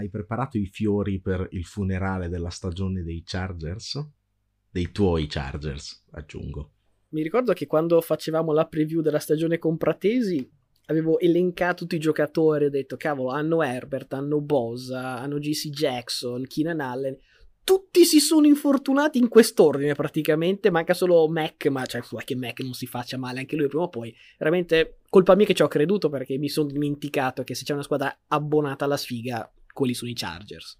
hai preparato i fiori per il funerale della stagione dei Chargers? Dei tuoi Chargers, aggiungo. Mi ricordo che quando facevamo la preview della stagione con Pratesi avevo elencato tutti i giocatori, ho detto cavolo, hanno Herbert, hanno Bosa, hanno GC Jackson, Keenan Allen. Tutti si sono infortunati in quest'ordine praticamente, manca solo Mac, ma cioè che Mac non si faccia male anche lui prima o poi. Veramente colpa mia che ci ho creduto perché mi sono dimenticato che se c'è una squadra abbonata alla sfiga, quelli sono i Chargers.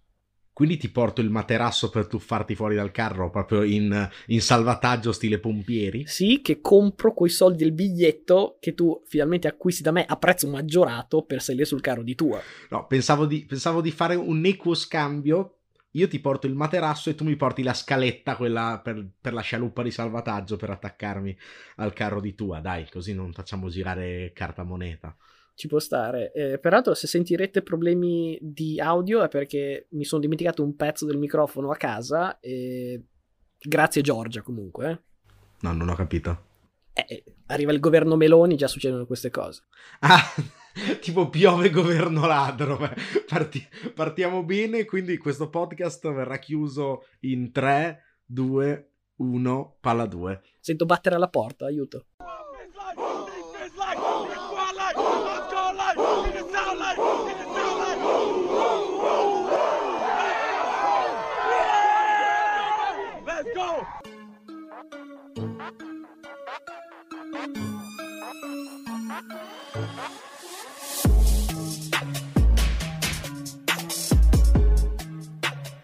Quindi ti porto il materasso per tuffarti fuori dal carro, proprio in, in salvataggio stile pompieri? Sì, che compro coi soldi del biglietto che tu finalmente acquisti da me a prezzo maggiorato per salire sul carro di tua. No, pensavo di, pensavo di fare un equo scambio io ti porto il materasso e tu mi porti la scaletta, quella per, per, la scialuppa di salvataggio per attaccarmi al carro di tua. Dai, così non facciamo girare carta moneta ci può stare. Eh, peraltro, se sentirete problemi di audio è perché mi sono dimenticato un pezzo del microfono a casa. E... Grazie, Giorgia, comunque. Eh. No, non ho capito. Eh, arriva il governo Meloni, già succedono queste cose. Ah, tipo piove governo ladro. Parti- partiamo bene, quindi questo podcast verrà chiuso in 3, 2, 1, palla 2. Sento battere alla porta, aiuto.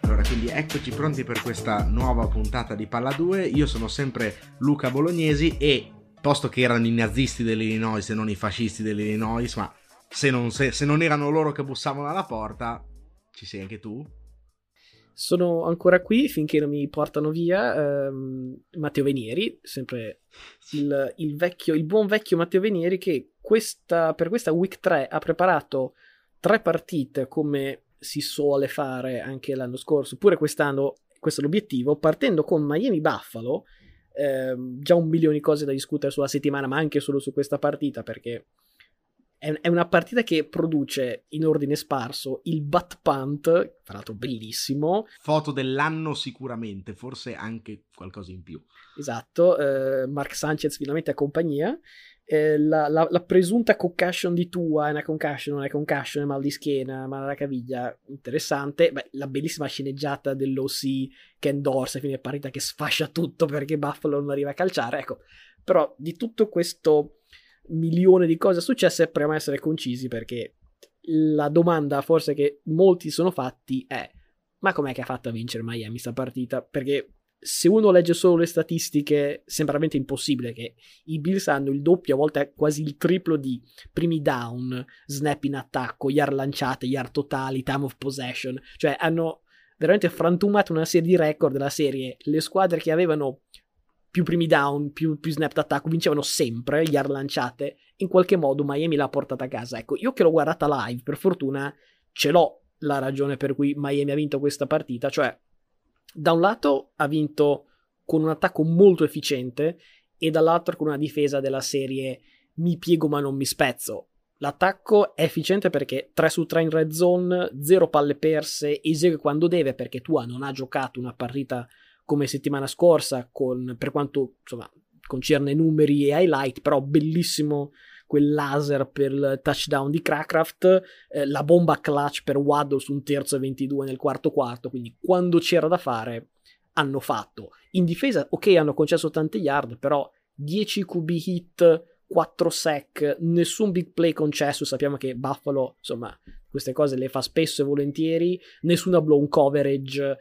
Allora, quindi eccoci pronti per questa nuova puntata di Palla 2. Io sono sempre Luca Bolognesi e, posto che erano i nazisti dell'Illinois e non i fascisti dell'Illinois, ma se non, se, se non erano loro che bussavano alla porta, ci sei anche tu? Sono ancora qui finché non mi portano via ehm, Matteo Venieri, sempre il, il, vecchio, il, buon vecchio Matteo Venieri che questa, per questa week 3 ha preparato tre partite come si suole fare anche l'anno scorso, pure quest'anno questo è l'obiettivo, partendo con Miami Buffalo, ehm, già un milione di cose da discutere sulla settimana, ma anche solo su questa partita perché è, una partita che produce in ordine sparso il butt punt, tra l'altro bellissimo. Foto dell'anno sicuramente, forse anche qualcosa in più. Esatto, eh, Mark Sanchez finalmente a compagnia. Eh, la, la, la, presunta concussion di Tua è una concussion, non è concussion, è mal di schiena, mal alla caviglia, interessante. Beh, la bellissima sceneggiata dell'OC Ken Dorsey, fine partita che sfascia tutto perché Buffalo non arriva a calciare. Ecco, però di tutto questo milione di cose successe, proviamo a essere concisi perché la domanda forse che molti sono fatti è ma com'è che ha fatto a vincere Miami sta partita? Perché se uno legge solo le statistiche sembra veramente impossibile che i Bills hanno il doppio, a volte quasi il triplo di primi down, snap in attacco, yard lanciate, yard totali, time of possession, cioè hanno veramente frantumato una serie di record della serie. Le squadre che avevano più primi down, più, più snap d'attacco, vincevano sempre, yard lanciate, in qualche modo Miami l'ha portata a casa. Ecco, io che l'ho guardata live, per fortuna ce l'ho la ragione per cui Miami ha vinto questa partita, cioè da un lato ha vinto con un attacco molto efficiente e dall'altro con una difesa della serie mi piego ma non mi spezzo. L'attacco è efficiente perché 3 su 3 in red zone, 0 palle perse, esegue quando deve perché Tua non ha giocato una partita come settimana scorsa, con, per quanto insomma concerne numeri e highlight, però bellissimo quel laser per il touchdown di Crackraft, eh, la bomba clutch per Waddle su un terzo e 22 nel quarto quarto, quindi quando c'era da fare hanno fatto. In difesa, ok, hanno concesso tante yard, però 10 QB hit, 4 sack, nessun big play concesso, sappiamo che Buffalo, insomma, queste cose le fa spesso e volentieri, nessuna blown coverage,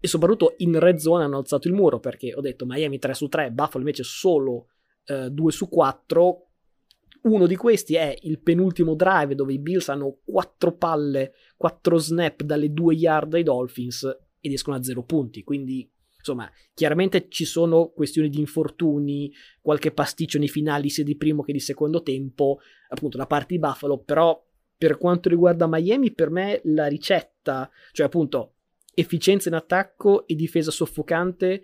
e soprattutto in red zone hanno alzato il muro perché ho detto Miami 3 su 3, Buffalo invece solo eh, 2 su 4. Uno di questi è il penultimo drive dove i Bills hanno 4 palle, 4 snap dalle 2 yard ai Dolphins ed escono a 0 punti. Quindi, insomma, chiaramente ci sono questioni di infortuni, qualche pasticcio nei finali sia di primo che di secondo tempo, appunto da parte di Buffalo, però per quanto riguarda Miami, per me la ricetta, cioè appunto efficienza in attacco e difesa soffocante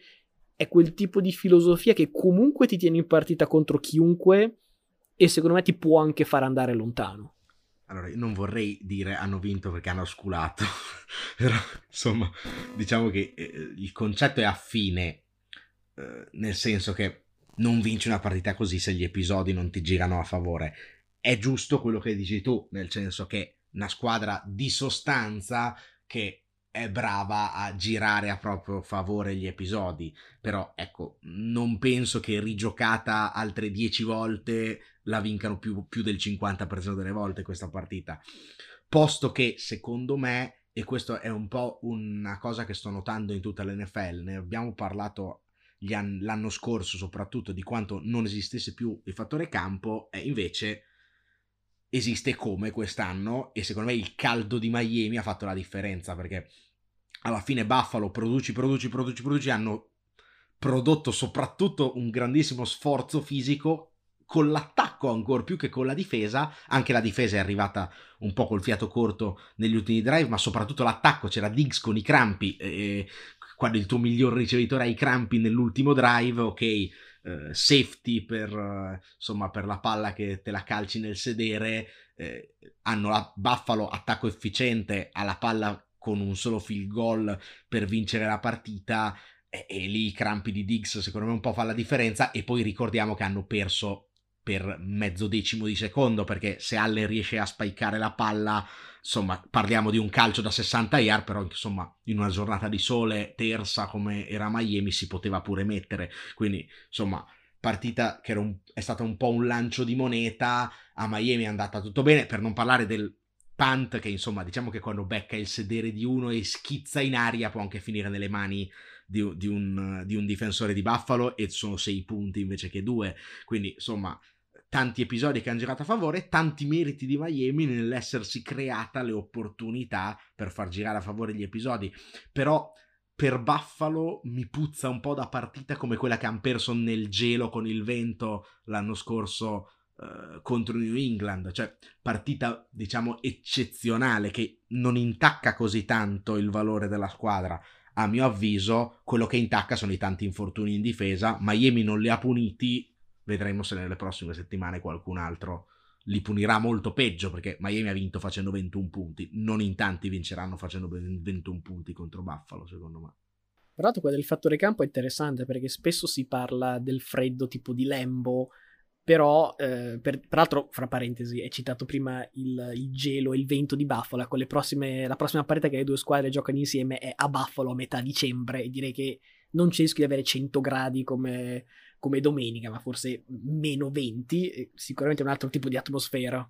è quel tipo di filosofia che comunque ti tiene in partita contro chiunque e secondo me ti può anche far andare lontano. allora, non vorrei dire hanno vinto perché hanno sculato, però insomma, diciamo che eh, il concetto è affine, eh, nel senso che non vinci una partita così se gli episodi non ti girano a favore. È giusto quello che dici tu, nel senso che una squadra di sostanza che è brava a girare a proprio favore gli episodi, però ecco, non penso che rigiocata altre 10 volte la vincano più, più del 50% delle volte questa partita. Posto che secondo me, e questo è un po' una cosa che sto notando in tutta l'NFL, ne abbiamo parlato an- l'anno scorso soprattutto di quanto non esistesse più il fattore campo, e invece esiste come quest'anno e secondo me il caldo di Miami ha fatto la differenza perché alla fine Buffalo produci, produci, produci, produci, hanno prodotto soprattutto un grandissimo sforzo fisico con l'attacco ancora più che con la difesa, anche la difesa è arrivata un po' col fiato corto negli ultimi drive, ma soprattutto l'attacco, c'era Diggs con i crampi, e quando il tuo miglior ricevitore ha i crampi nell'ultimo drive, ok, eh, safety per, eh, insomma, per la palla che te la calci nel sedere, eh, hanno la Buffalo attacco efficiente alla palla con un solo field goal per vincere la partita e, e lì i crampi di Diggs secondo me un po' fa la differenza e poi ricordiamo che hanno perso per mezzo decimo di secondo perché se Allen riesce a spikare la palla insomma parliamo di un calcio da 60 yard però insomma in una giornata di sole terza come era Miami si poteva pure mettere. Quindi insomma partita che un, è stata un po' un lancio di moneta a Miami è andata tutto bene per non parlare del punt che insomma diciamo che quando becca il sedere di uno e schizza in aria può anche finire nelle mani di, di, un, di un difensore di Buffalo e sono sei punti invece che due quindi insomma tanti episodi che hanno girato a favore, tanti meriti di Miami nell'essersi creata le opportunità per far girare a favore gli episodi. Però per Buffalo mi puzza un po' da partita come quella che hanno perso nel gelo con il vento l'anno scorso Uh, contro New England, cioè partita diciamo eccezionale che non intacca così tanto il valore della squadra. A mio avviso, quello che intacca sono i tanti infortuni in difesa. Miami non li ha puniti, vedremo se nelle prossime settimane qualcun altro li punirà molto peggio perché Miami ha vinto facendo 21 punti. Non in tanti vinceranno facendo 21 punti contro Buffalo, secondo me. Tra l'altro, quello del fattore campo è interessante perché spesso si parla del freddo tipo di Lembo però, eh, per, peraltro, fra parentesi, è citato prima il, il, gelo e il vento di Buffalo. Le prossime, la prossima partita che le due squadre giocano insieme è a Buffalo a metà dicembre. E direi che non c'è rischio di avere 100 gradi come, come domenica, ma forse meno 20. Sicuramente un altro tipo di atmosfera.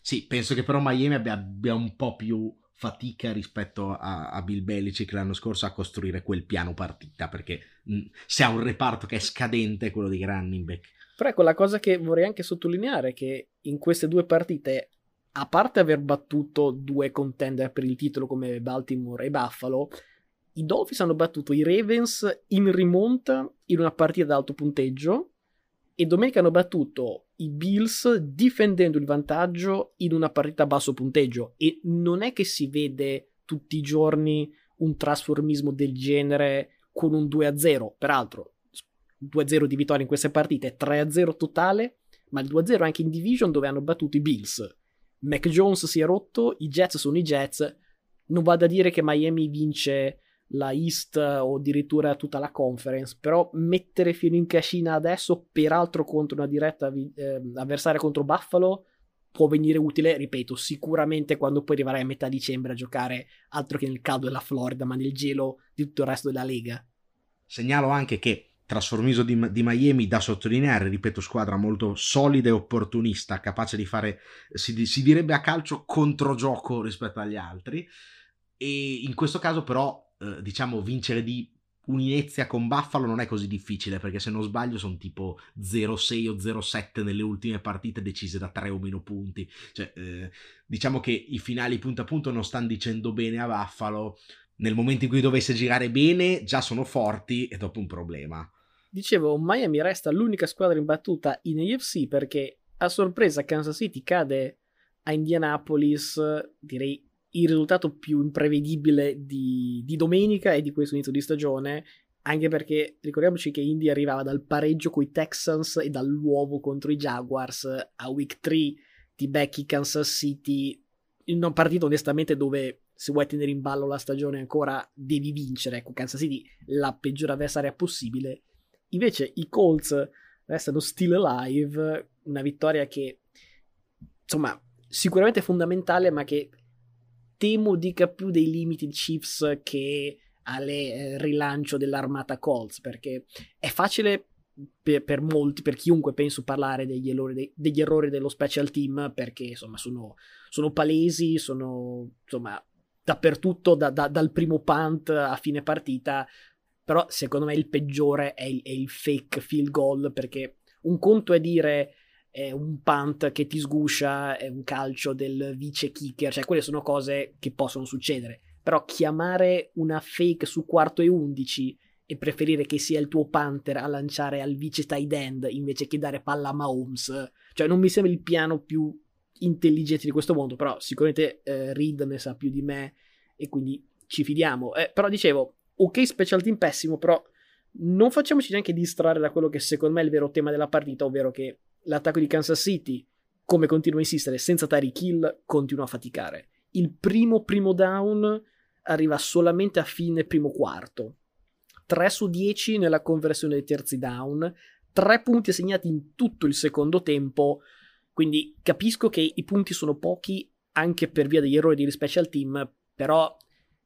Sì, penso che però Miami abbia, abbia un po' più fatica rispetto a, a, Bill Belichick l'anno scorso a costruire quel piano partita perché mh, se ha un reparto che è scadente quello di running back però ecco, la cosa che vorrei anche sottolineare è che in queste due partite, a parte aver battuto due contender per il titolo come Baltimore e Buffalo, i Dolphins hanno battuto i Ravens in rimonta in una partita ad alto punteggio e domenica hanno battuto i Bills difendendo il vantaggio in una partita a basso punteggio e non è che si vede tutti i giorni un trasformismo del genere con un 2-0. Peraltro, 2-0 di vittoria in queste partite, 3-0 totale, ma il 2-0 anche in division dove hanno battuto i Bills. Mac Jones si è rotto, i Jets sono i Jets. Non vado a dire che Miami vince la East o addirittura tutta la conference, però mettere fino in cascina adesso, peraltro contro una diretta eh, avversaria contro Buffalo, può venire utile, ripeto, sicuramente quando poi arriverai a metà dicembre a giocare altro che nel caldo della Florida, ma nel gelo di tutto il resto della Lega. Segnalo anche che trasformiso di, di, Miami da sottolineare, ripeto, squadra molto solida e opportunista, capace di fare, si, si direbbe a calcio, controgioco rispetto agli altri. E in questo caso però, eh, diciamo, vincere di un'inezia con Buffalo non è così difficile, perché se non sbaglio sono tipo 0-6 o 0-7 nelle ultime partite decise da 3 o meno punti. Cioè, eh, diciamo che i finali punto a punto non stanno dicendo bene a Buffalo. Nel momento in cui dovesse girare bene, già sono forti e dopo un problema. Dicevo, Miami resta l'unica squadra imbattuta in AFC perché a sorpresa Kansas City cade a Indianapolis, direi il risultato più imprevedibile di, di domenica e di questo inizio di stagione, anche perché ricordiamoci che Indy arrivava dal pareggio con i Texans e dall'uovo contro i Jaguars a week 3 ti becchi Kansas City in una partita onestamente dove se vuoi tenere in ballo la stagione ancora devi vincere, ecco Kansas City la peggiore avversaria possibile, invece i Colts restano still alive, una vittoria che insomma sicuramente fondamentale ma che temo dica più dei limiti Chiefs che alle eh, rilancio dell'armata Colts perché è facile per, per, molti, per chiunque penso parlare degli errori, de, degli errori dello special team perché insomma sono, sono palesi, sono insomma dappertutto da, da, dal primo punt a fine partita però secondo me il peggiore è il, è il fake field goal perché un conto è dire è un punt che ti sguscia, è un calcio del vice kicker, cioè quelle sono cose che possono succedere. Però chiamare una fake su quarto e undici e preferire che sia il tuo Panther a lanciare al vice tight end invece che dare palla a Mahomes, cioè non mi sembra il piano più intelligente di questo mondo, però sicuramente eh, Reed ne sa più di me e quindi ci fidiamo. Eh, però dicevo, ok special team pessimo, però non facciamoci neanche distrarre da quello che secondo me è il vero tema della partita, ovvero che l'attacco di Kansas City, come continua a insistere, senza Tyreek Hill, continua a faticare. Il primo primo down arriva solamente a fine primo quarto. 3 su 10 nella conversione dei terzi down, 3 punti assegnati in tutto il secondo tempo, quindi capisco che i punti sono pochi anche per via degli errori degli special team, però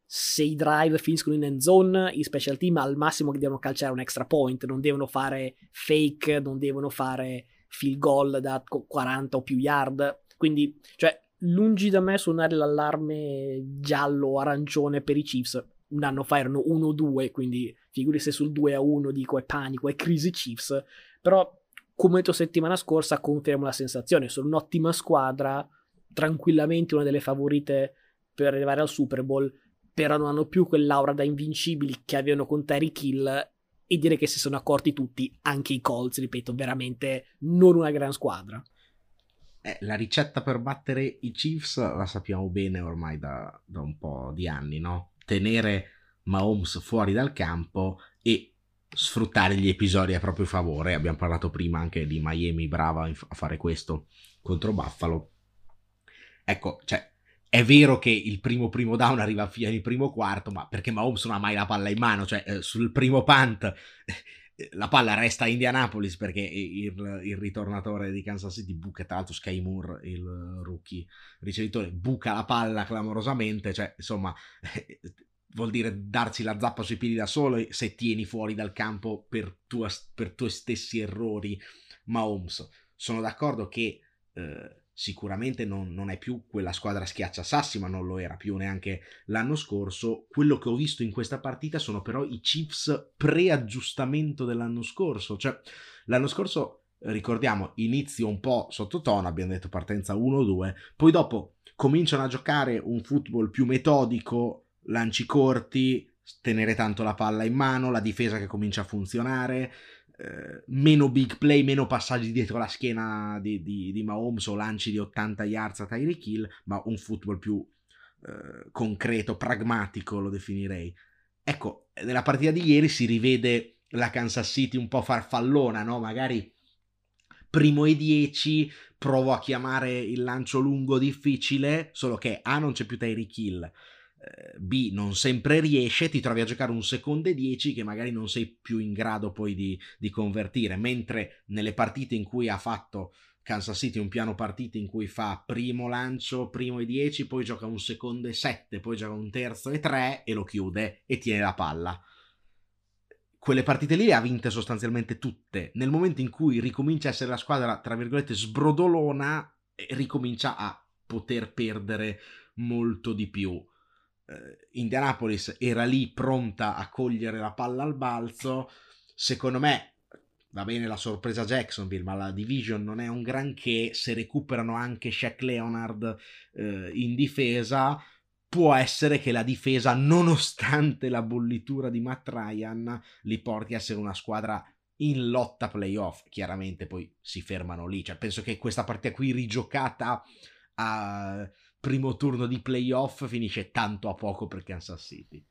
se i drive finiscono in end zone, i special team al massimo devono calciare un extra point, non devono fare fake, non devono fare field goal da 40 o più yard. Quindi, cioè, lungi da me suonare l'allarme giallo-arancione per i Chiefs. Un anno fa erano 1-2, quindi figuri se sul 2-1 dico è panico, è crisi Chiefs. Però, come detto settimana scorsa, confermo la sensazione. Sono un'ottima squadra, tranquillamente una delle favorite per arrivare al Super Bowl, però non hanno più quell'aura da invincibili che avevano con Terry Kill e dire che si sono accorti tutti, anche i Colts, ripeto, veramente non una gran squadra. Eh, la ricetta per battere i Chiefs la sappiamo bene ormai da, da un po' di anni, no? Tenere Mahomes fuori dal campo e sfruttare gli episodi a proprio favore. Abbiamo parlato prima anche di Miami brava a fare questo contro Buffalo. Ecco, cioè, è vero che il primo primo down arriva fino al primo quarto, ma perché Mahomes non ha mai la palla in mano, cioè eh, sul primo punt eh, la palla resta a Indianapolis perché il, il, ritornatore di Kansas City buca, tra l'altro Sky Moore, il rookie ricevitore, buca la palla clamorosamente, cioè insomma vuol dire darsi la zappa sui piedi da solo se tieni fuori dal campo per, tua, per tuoi stessi errori Mahomes. Sono d'accordo che... Eh, sicuramente non, non, è più quella squadra schiaccia sassi, ma non lo era più neanche l'anno scorso. Quello che ho visto in questa partita sono però i Chiefs pre-aggiustamento dell'anno scorso. Cioè, l'anno scorso, ricordiamo, inizio un po' sottotono, abbiamo detto partenza 1-2, poi dopo cominciano a giocare un football più metodico, lanci corti, tenere tanto la palla in mano, la difesa che comincia a funzionare, eh, meno big play, meno passaggi dietro la schiena di, di, di, Mahomes o lanci di 80 yards a Tyreek Hill, ma un football più eh, concreto, pragmatico lo definirei. Ecco, nella partita di ieri si rivede la Kansas City un po' farfallona, no? Magari primo e 10 provo a chiamare il lancio lungo difficile, solo che A non c'è più Tyreek Hill B non sempre riesce, ti trovi a giocare un secondo e 10 che magari non sei più in grado poi di, di, convertire, mentre nelle partite in cui ha fatto Kansas City un piano partita in cui fa primo lancio, primo e 10, poi gioca un secondo e 7, poi gioca un terzo e 3 e lo chiude e tiene la palla. Quelle partite lì le ha vinte sostanzialmente tutte. Nel momento in cui ricomincia a essere la squadra, tra virgolette, sbrodolona, eh, ricomincia a poter perdere molto di più eh, Indianapolis era lì pronta a cogliere la palla al balzo. Secondo me va bene la sorpresa Jacksonville, ma la division non è un granché. Se recuperano anche Shaq Leonard eh, in difesa, può essere che la difesa, nonostante la bollitura di Matt Ryan, li porti a essere una squadra in lotta playoff. Chiaramente poi si fermano lì. Cioè, penso che questa partita qui rigiocata a primo turno di playoff finisce tanto a poco per Kansas City.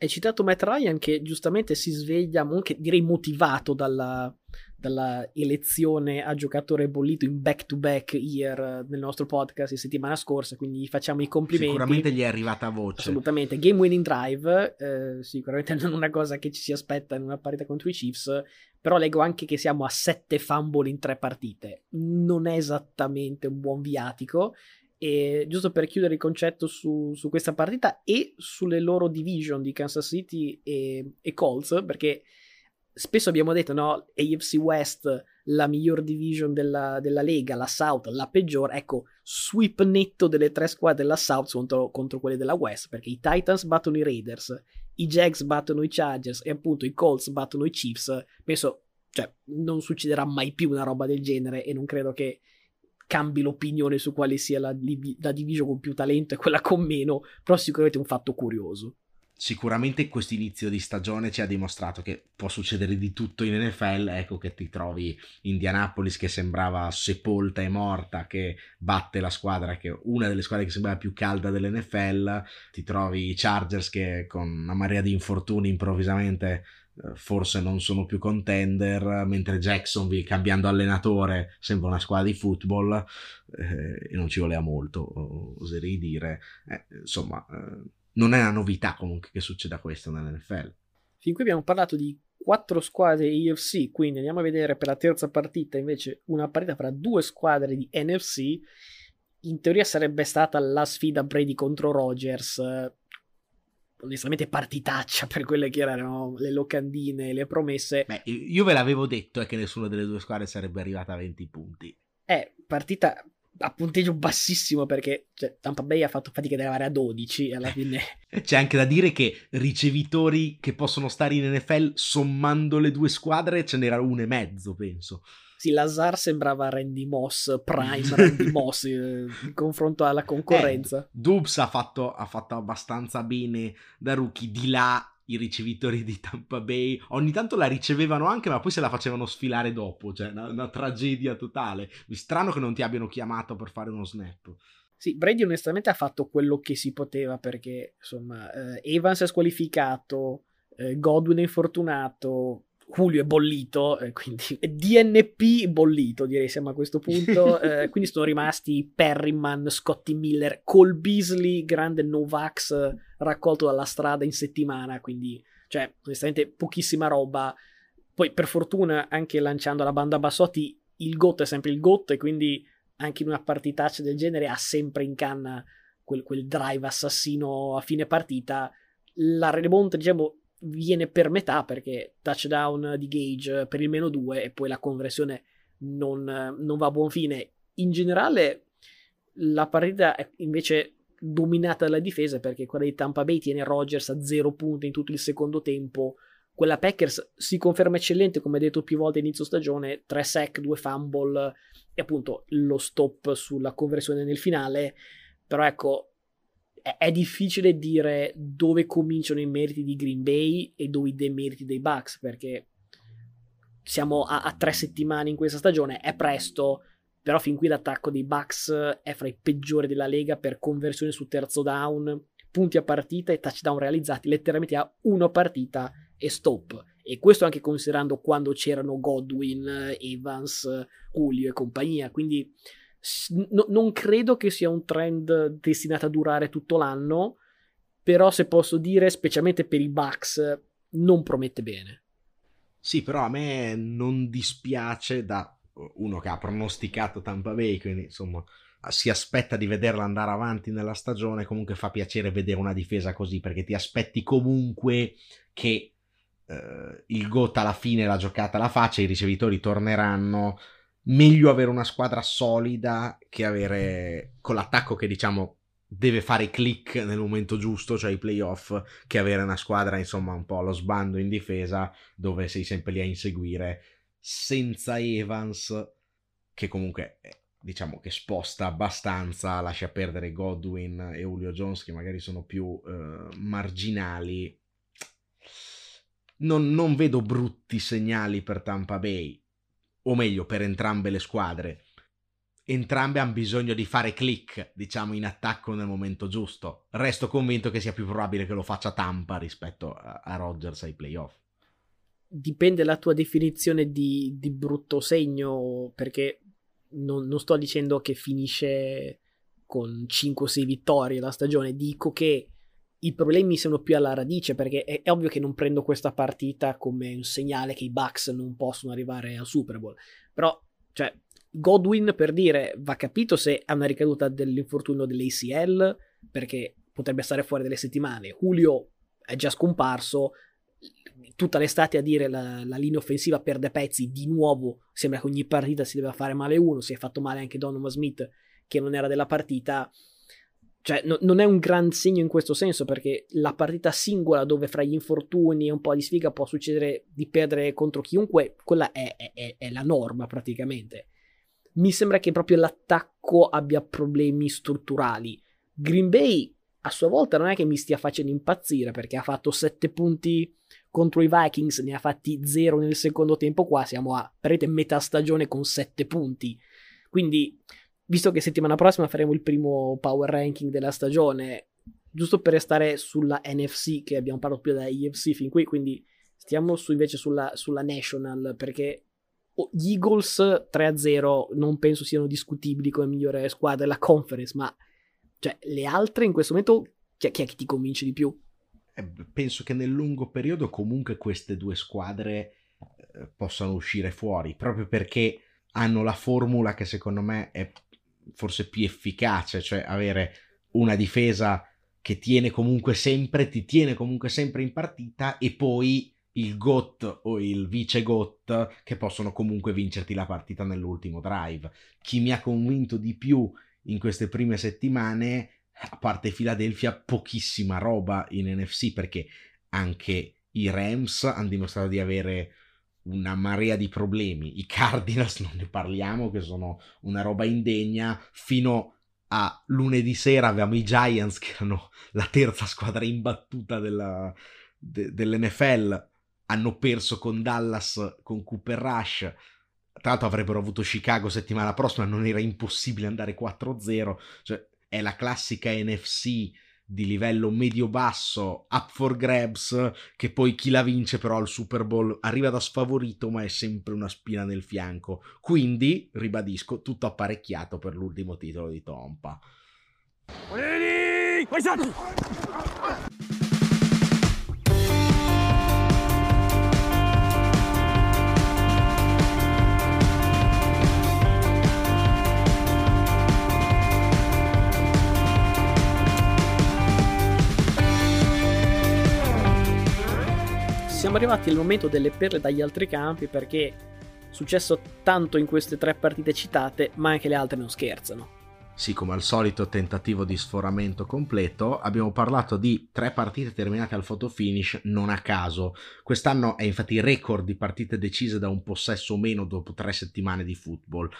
Hai citato Matt Ryan che giustamente si sveglia, anche direi motivato dalla, dalla elezione a giocatore bollito in back-to-back year nel nostro podcast di settimana scorsa, quindi gli facciamo i complimenti. Sicuramente gli è arrivata voce. Assolutamente. Game winning drive, eh, sicuramente non una cosa che ci si aspetta in una partita contro i Chiefs, però leggo anche che siamo a 7 fumble in tre partite. Non è esattamente un buon viatico. E giusto per chiudere il concetto su, su questa partita e sulle loro division di Kansas City e, e Colts, perché spesso abbiamo detto, no, AFC West, la miglior division della, della, Lega, la South, la peggiore. Ecco, sweep netto delle tre squadre della South contro, contro quelle della West, perché i Titans battono i Raiders, i Jags battono i Chargers e appunto i Colts battono i Chiefs. Penso, cioè, non succederà mai più una roba del genere e non credo che cambi l'opinione su quale sia la, la division con più talento e quella con meno, però sicuramente è un fatto curioso. Sicuramente questo inizio di stagione ci ha dimostrato che può succedere di tutto in NFL, ecco che ti trovi Indianapolis che sembrava sepolta e morta, che batte la squadra, che è una delle squadre che sembrava più calda dell'NFL, ti trovi i Chargers che con una marea di infortuni improvvisamente forse non sono più contender, mentre Jacksonville cambiando allenatore sembra una squadra di football eh, e non ci voleva molto, oserei dire. Eh, insomma, eh, non è una novità comunque che succeda questo nell'NFL. Fin qui abbiamo parlato di quattro squadre EFC, quindi andiamo a vedere per la terza partita invece una partita fra due squadre di NFC. In teoria sarebbe stata la sfida Brady contro Rogers. Onestamente partitaccia per quelle che erano le locandine, le promesse. Beh, io ve l'avevo detto è che nessuna delle due squadre sarebbe arrivata a 20 punti. Eh, partita a punteggio bassissimo perché cioè, Tampa Bay ha fatto fatica ad arrivare a 12 alla fine. C'è anche da dire che ricevitori che possono stare in NFL sommando le due squadre ce n'era uno e mezzo, penso. Sì, Lazar sembrava Randy Moss, Prime Randy Moss eh, in confronto alla concorrenza. Eh, Dubs ha fatto, ha fatto abbastanza bene da rookie, di là i ricevitori di Tampa Bay ogni tanto la ricevevano anche, ma poi se la facevano sfilare dopo, cioè una, una tragedia totale. Strano che non ti abbiano chiamato per fare uno snap. Sì, Brady onestamente ha fatto quello che si poteva perché insomma eh, Evans è squalificato, eh, Godwin è infortunato, Julio è bollito, eh, quindi DNP bollito direi siamo a questo punto, eh, quindi sono rimasti Perryman, Scotty Miller, Cole Beasley, grande Novax raccolto dalla strada in settimana, quindi cioè onestamente pochissima roba. Poi per fortuna anche lanciando la banda Bassotti il GOT è sempre il GOT e quindi anche in una partitaccia del genere ha sempre in canna quel, quel drive assassino a fine partita. La remonta diciamo viene per metà perché touchdown di Gage per il meno 2 e poi la conversione non, non, va a buon fine. In generale la partita è invece dominata dalla difesa perché quella di Tampa Bay tiene Rogers a 0 punti in tutto il secondo tempo. Quella Packers si conferma eccellente, come detto più volte inizio stagione, 3 sack, 2 fumble e appunto lo stop sulla conversione nel finale. Però ecco, è difficile dire dove cominciano i meriti di Green Bay e dove i demeriti dei Bucks perché siamo a, a, tre settimane in questa stagione, è presto, però fin qui l'attacco dei Bucks è fra i peggiori della Lega per conversione su terzo down, punti a partita e touchdown realizzati letteralmente a una partita e stop. E questo anche considerando quando c'erano Godwin, Evans, Julio e compagnia, quindi no, non credo che sia un trend destinato a durare tutto l'anno, però se posso dire, specialmente per i Bucks, non promette bene. Sì, però a me non dispiace da uno che ha pronosticato Tampa Bay, quindi insomma si aspetta di vederla andare avanti nella stagione, comunque fa piacere vedere una difesa così perché ti aspetti comunque che eh, il GOT alla fine la giocata la faccia, i ricevitori torneranno, meglio avere una squadra solida che avere con l'attacco che diciamo deve fare click nel momento giusto, cioè i playoff, che avere una squadra insomma un po' allo sbando in difesa dove sei sempre lì a inseguire senza Evans che comunque eh, diciamo che sposta abbastanza, lascia perdere Godwin e Julio Jones che magari sono più eh, marginali. Non, non vedo brutti segnali per Tampa Bay o meglio per entrambe le squadre. Entrambe hanno bisogno di fare click, diciamo, in attacco nel momento giusto. Resto convinto che sia più probabile che lo faccia Tampa rispetto a, a Rodgers ai playoff. dipende la tua definizione di, di brutto segno, perché non, non, sto dicendo che finisce con 5-6 vittorie la stagione, dico che i problemi sono più alla radice, perché è, è, ovvio che non prendo questa partita come un segnale che i Bucks non possono arrivare al Super Bowl, però, cioè, Godwin, per dire, va capito se ha una ricaduta dell'infortunio dell'ACL, perché potrebbe stare fuori delle settimane. Julio è già scomparso, tutta l'estate a dire la, la, linea offensiva perde pezzi di nuovo. Sembra che ogni partita si debba fare male uno. Si è fatto male anche Donovan Smith, che non era della partita. Cioè, no, non è un gran segno in questo senso, perché la partita singola, dove fra gli infortuni e un po' di sfiga può succedere di perdere contro chiunque, quella è, è, è la norma praticamente. Mi sembra che proprio l'attacco abbia problemi strutturali. Green Bay a sua volta non è che mi stia facendo impazzire perché ha fatto 7 punti contro i Vikings, ne ha fatti 0 nel secondo tempo, qua siamo a metà stagione con 7 punti. Quindi, visto che settimana prossima faremo il primo power ranking della stagione, giusto per restare sulla NFC che abbiamo parlato più da IFC fin qui, quindi stiamo su invece sulla, sulla National perché gli Eagles 3-0 non penso siano discutibili come migliore squadra della conference, ma cioè, le altre in questo momento, chi è, chi è che ti convince di più? Eh, penso che nel lungo periodo comunque queste due squadre eh, possano uscire fuori, proprio perché hanno la formula che secondo me è forse più efficace, cioè avere una difesa che tiene comunque sempre, ti tiene comunque sempre in partita e poi il GOT o il vice GOT che possono comunque vincerti la partita nell'ultimo drive. Chi mi ha convinto di più in queste prime settimane, a parte Philadelphia, pochissima roba in NFC perché anche i Rams hanno dimostrato di avere una marea di problemi. I Cardinals non ne parliamo, che sono una roba indegna. Fino a lunedì sera avevamo i Giants, che erano la terza squadra imbattuta della, de, dell'NFL. Hanno perso con Dallas, con Cooper Rush tra l'altro avrebbero avuto Chicago settimana prossima, non era impossibile andare 4-0, cioè è la classica NFC di livello medio-basso, up for grabs, che poi chi la vince però al Super Bowl arriva da sfavorito, ma è sempre una spina nel fianco. Quindi, ribadisco, tutto apparecchiato per l'ultimo titolo di Tompa. Siamo arrivati al momento delle perle dagli altri campi perché è successo tanto in queste tre partite citate, ma anche le altre non scherzano. Sì, come al solito tentativo di sforamento completo, abbiamo parlato di tre partite terminate al photo finish non a caso. Quest'anno è infatti record di partite decise da un possesso o meno dopo tre settimane di football.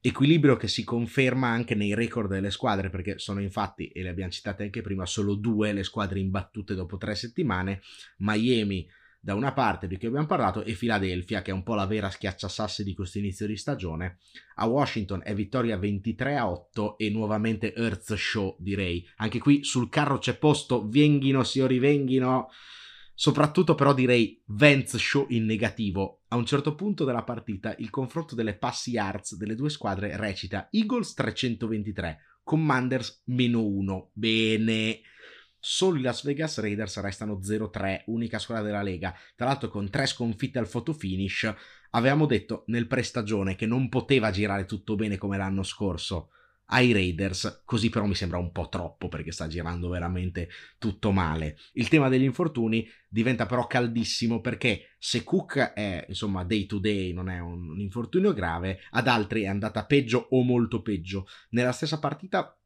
Equilibrio che si conferma anche nei record delle squadre, perché sono infatti, e le abbiamo citate anche prima, solo due le squadre imbattute dopo tre settimane. Miami da una parte di cui abbiamo parlato e Philadelphia che è un po' la vera schiacciasassi di questo inizio di stagione a Washington è vittoria 23 a 8 e nuovamente Earth Show direi. Anche qui sul carro c'è posto venghino signori venghino soprattutto però direi Vance Show in negativo. A un certo punto della partita il confronto delle passi yards delle due squadre recita Eagles 323 Commanders meno 1 bene Solo i Las Vegas Raiders restano 0-3, unica squadra della Lega, tra l'altro con tre sconfitte al photo finish. Avevamo detto nel pre-stagione che non poteva girare tutto bene come l'anno scorso ai Raiders, così però mi sembra un po' troppo perché sta girando veramente tutto male. Il tema degli infortuni diventa però caldissimo perché se Cook è insomma day to day, non è un, un infortunio grave, ad altri è andata peggio o molto peggio. Nella stessa partita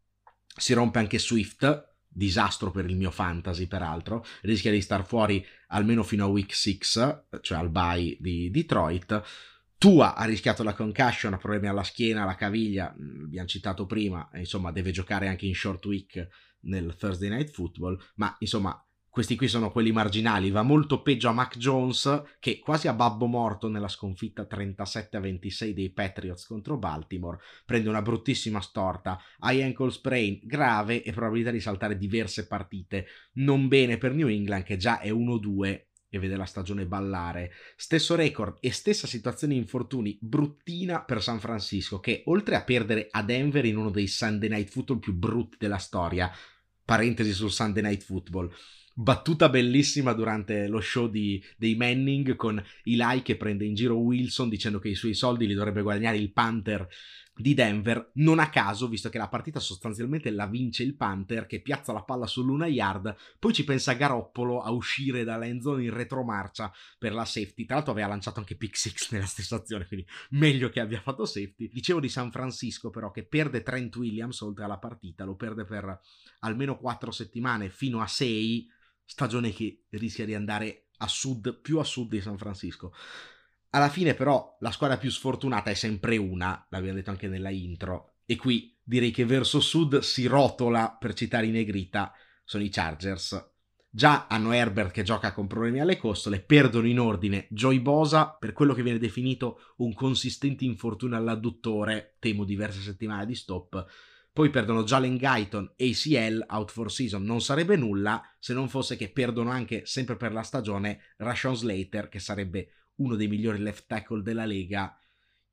si rompe anche Swift, disastro per il mio fantasy peraltro, rischia di star fuori almeno fino a week 6, cioè al bye di Detroit. Tua ha rischiato la concussion, ha problemi alla schiena, alla caviglia, mm, abbiamo citato prima, insomma deve giocare anche in short week nel Thursday Night Football, ma insomma questi qui sono quelli marginali. Va molto peggio a Mac Jones, che quasi a babbo morto nella sconfitta 37 a 26 dei Patriots contro Baltimore. Prende una bruttissima storta, high ankle sprain grave e probabilità di saltare diverse partite. Non bene per New England, che già è 1-2 e vede la stagione ballare. Stesso record e stessa situazione infortuni bruttina per San Francisco, che oltre a perdere a Denver in uno dei Sunday Night Football più brutti della storia, parentesi sul Sunday Night Football, battuta bellissima durante lo show di, dei Manning con Eli che prende in giro Wilson dicendo che i suoi soldi li dovrebbe guadagnare il Panther di Denver, non a caso, visto che la partita sostanzialmente la vince il Panther che piazza la palla sull'una yard, poi ci pensa Garoppolo a uscire dall'end zone in retromarcia per la safety. Tra l'altro aveva lanciato anche pick six nella stessa azione, quindi meglio che abbia fatto safety. Dicevo di San Francisco però che perde Trent Williams oltre alla partita, lo perde per almeno 4 settimane fino a 6 stagione che rischia di andare a sud, più a sud di San Francisco. Alla fine però la squadra più sfortunata è sempre una, l'abbiamo detto anche nella intro, e qui direi che verso sud si rotola, per citare i Negrita, sono i Chargers. Già hanno Herbert che gioca con problemi alle costole, perdono in ordine Joy Bosa per quello che viene definito un consistente infortunio all'adduttore, temo diverse settimane di stop, poi perdono Jalen Guyton, ACL, out for season. Non sarebbe nulla se non fosse che perdono anche, sempre per la stagione, Rashon Slater, che sarebbe uno dei migliori left tackle della Lega.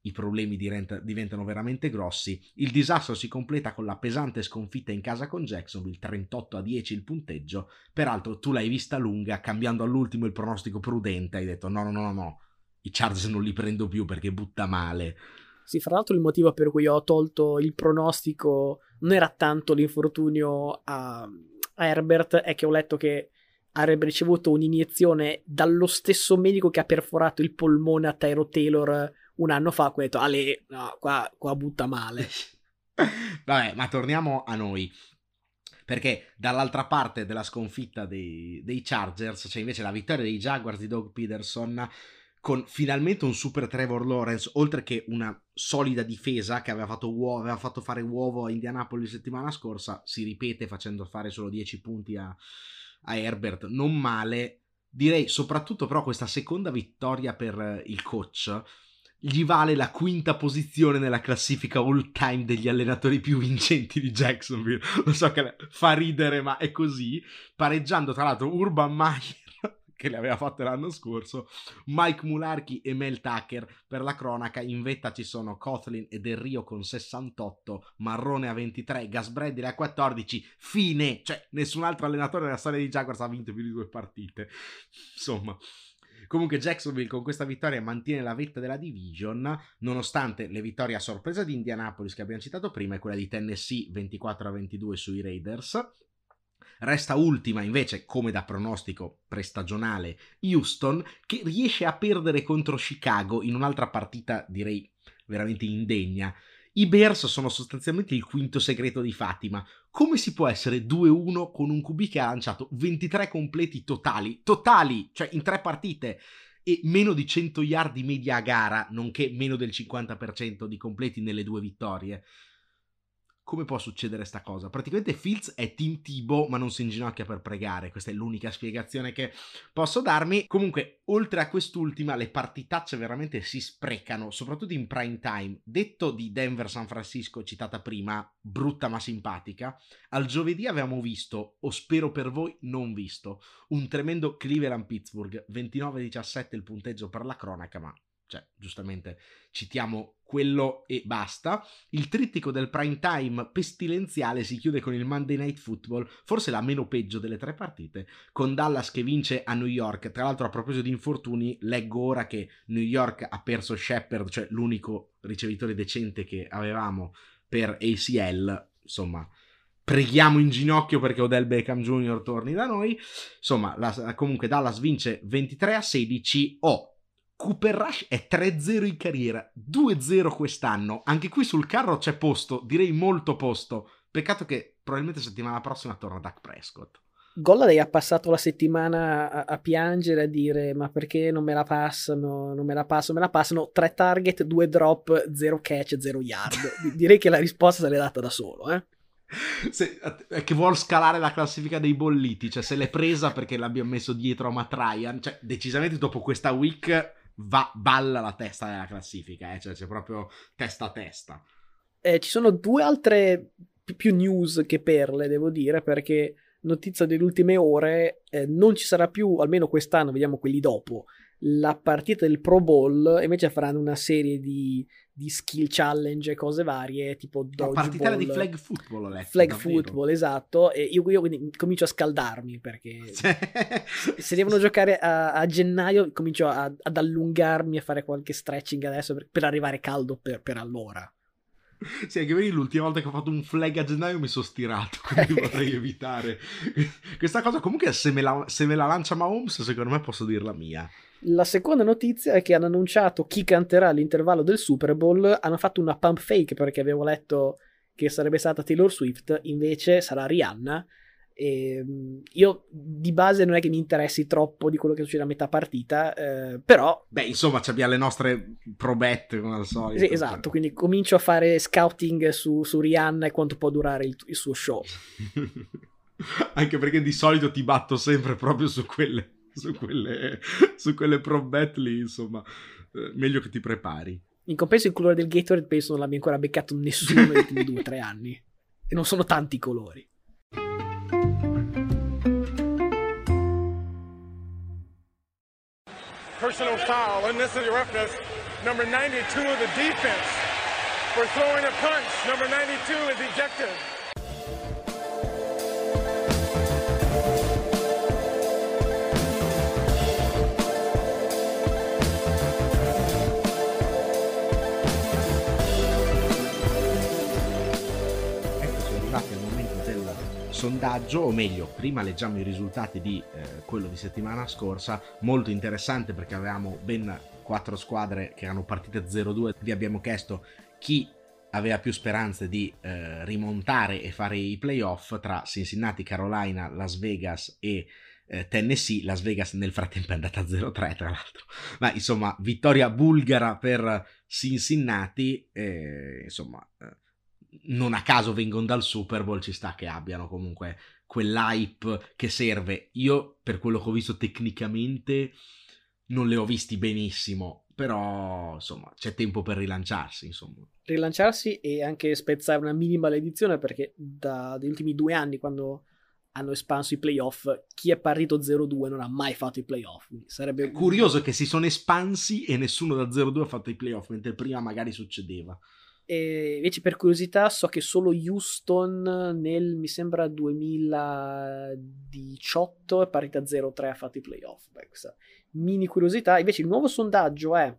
I problemi diventano veramente grossi. Il disastro si completa con la pesante sconfitta in casa con Jacksonville, 38 a 10 il punteggio. Peraltro tu l'hai vista lunga, cambiando all'ultimo il pronostico prudente, hai detto no, no, no, no, i Chargers non li prendo più perché butta male. Sì, fra l'altro il motivo per cui ho tolto il pronostico non era tanto l'infortunio a, a Herbert, è che ho letto che avrebbe ricevuto un'iniezione dallo stesso medico che ha perforato il polmone a Tyro Taylor un anno fa. Ho detto, Ale, no, qua, qua butta male. Vabbè, ma torniamo a noi. Perché dall'altra parte della sconfitta dei, dei Chargers c'è invece la vittoria dei Jaguars di Doug Peterson con finalmente un super Trevor Lawrence, oltre che una solida difesa che aveva fatto, uovo, aveva fatto fare uovo a Indianapolis settimana scorsa, si ripete facendo fare solo 10 punti a, a Herbert, non male. Direi soprattutto però questa seconda vittoria per il coach gli vale la quinta posizione nella classifica all time degli allenatori più vincenti di Jacksonville. Lo so che fa ridere, ma è così. Pareggiando tra l'altro Urban Meyer che le aveva fatte l'anno scorso, Mike Mularchi e Mel Tucker. Per la cronaca, in vetta ci sono Coughlin e Del Rio con 68, Marrone a 23, Gas Bradley a 14, fine, cioè nessun altro allenatore della storia di Jaguars ha vinto più di due partite, insomma... Comunque Jacksonville con questa vittoria mantiene la vetta della division, nonostante le vittorie a sorpresa di Indianapolis che abbiamo citato prima e quella di Tennessee 24 a 22 sui Raiders. Resta ultima invece, come da pronostico prestagionale, Houston, che riesce a perdere contro Chicago in un'altra partita, direi, veramente indegna. I Bears sono sostanzialmente il quinto segreto di Fatima. Come si può essere 2-1 con un QB che ha lanciato 23 completi totali, totali, cioè in tre partite, e meno di 100 yard di media a gara, nonché meno del 50% di completi nelle due vittorie? Come può succedere sta cosa? Praticamente Fields è Team Tibo, ma non si inginocchia per pregare. Questa è l'unica spiegazione che posso darmi. Comunque, oltre a quest'ultima, le partitacce veramente si sprecano, soprattutto in prime time. Detto di Denver San Francisco, citata prima, brutta ma simpatica. Al giovedì avevamo visto, o spero per voi non visto, un tremendo Cleveland Pittsburgh, 29-17 il punteggio per la cronaca, ma cioè giustamente citiamo quello e basta. Il trittico del prime time pestilenziale si chiude con il Monday Night Football, forse la meno peggio delle tre partite, con Dallas che vince a New York. Tra l'altro, a proposito di infortuni, leggo ora che New York ha perso Shepard, cioè l'unico ricevitore decente che avevamo per ACL. Insomma, preghiamo in ginocchio perché Odell Beckham Jr. torni da noi. Insomma, la, comunque Dallas vince 23 a 16. Oh, Cooper Rush è 3-0 in carriera, 2-0 quest'anno. Anche qui sul carro c'è posto, direi molto posto. Peccato che probabilmente settimana prossima torna Dak Prescott. Golladay ha passato la settimana a, a, piangere, a dire ma perché non me la passano, non me la passano, me la passano, tre target, due drop, zero catch, zero yard. direi che la risposta se l'è data da solo, eh. Se, è che vuol scalare la classifica dei bolliti, cioè se l'è presa perché l'abbiamo messo dietro a Matt Ryan, cioè decisamente dopo questa week va, balla la testa della classifica, eh? cioè c'è proprio testa a testa. Eh, ci sono due altre più news che perle, devo dire, perché notizia delle ultime ore, eh, non ci sarà più, almeno quest'anno, vediamo quelli dopo, la partita del Pro Bowl, invece faranno una serie di, di skill challenge e cose varie, tipo dodgeball. La partita di flag football, ho letto, Flag davvero. football, esatto, e io, io, quindi comincio a scaldarmi, perché se devono giocare a, a gennaio comincio a, ad allungarmi a fare qualche stretching adesso per, per arrivare caldo per, per allora. Sì, anche perché l'ultima volta che ho fatto un flag a gennaio mi sono stirato, quindi vorrei evitare. Questa cosa comunque se me, la, se me la lancia Mahomes, secondo me posso dirla mia. La seconda notizia è che hanno annunciato chi canterà all'intervallo del Super Bowl. Hanno fatto una pump fake perché avevo letto che sarebbe stata Taylor Swift, invece sarà Rihanna. E ehm, io di base non è che mi interessi troppo di quello che succede a metà partita, eh, però. Beh, insomma, abbiamo le nostre probette come al solito. Sì, esatto, quindi comincio a fare scouting su, su Rihanna e quanto può durare il, il suo show. Anche perché di solito ti batto sempre proprio su quelle su quelle, su quelle pro bet lì, insomma, eh, meglio che ti prepari. In compenso il colore del Gatorade penso non l'abbia ancora beccato nessuno negli ultimi due o tre anni. E non sono tanti colori. Personal foul, unnecessary roughness, number 92 of the defense. For throwing a punch, number 92 is ejected. Sondaggio, o meglio, prima leggiamo i risultati di eh, quello di settimana scorsa, molto interessante perché avevamo ben quattro squadre che erano partite 0-2, vi abbiamo chiesto chi aveva più speranze di eh, rimontare e fare i playoff tra Cincinnati, Carolina, Las Vegas e eh, Tennessee. Las Vegas nel frattempo è andata 0-3 tra l'altro, ma insomma vittoria bulgara per Cincinnati, eh, insomma eh, non a caso vengono dal Super Bowl, ci sta che abbiano comunque quell'hype che serve. Io, per quello che ho visto tecnicamente, non le ho visti benissimo, però insomma c'è tempo per rilanciarsi. Insomma. Rilanciarsi e anche spezzare una minima maledizione perché dagli ultimi due anni, quando hanno espanso i playoff, chi è partito 0-2 non ha mai fatto i playoff. Sarebbe curioso che si sono espansi e nessuno da 0-2 ha fatto i playoff, mentre prima magari succedeva. E invece per curiosità so che solo Houston nel, mi sembra, 2018 è partita 0-3 ha fatto i playoff. Beh, mini curiosità. Invece il nuovo sondaggio è